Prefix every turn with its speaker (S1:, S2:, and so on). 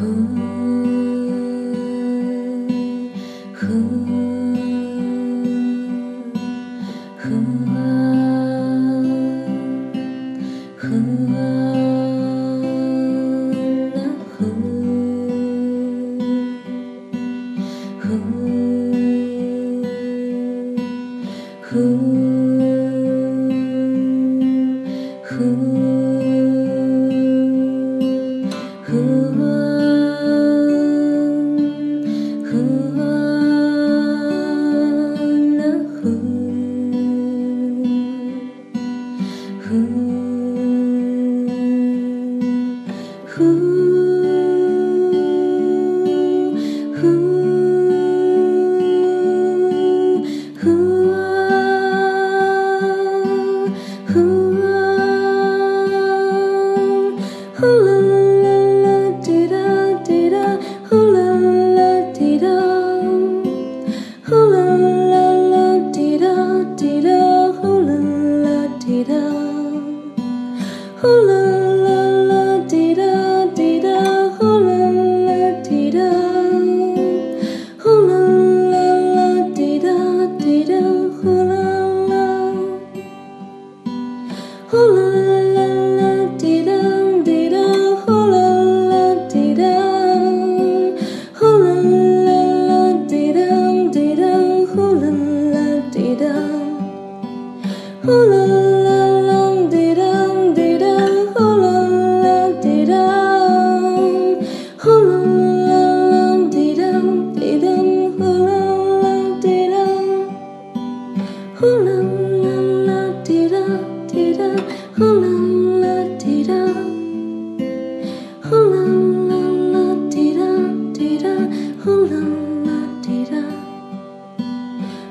S1: cool. 呼啦啦啦，滴答滴答，呼啦啦，滴答，呼啦啦啦，滴答滴答，呼啦啦，呼啦啦啦，滴答滴答，呼啦啦，滴答，呼啦啦啦，滴答滴答，呼啦啦，滴答，呼啦。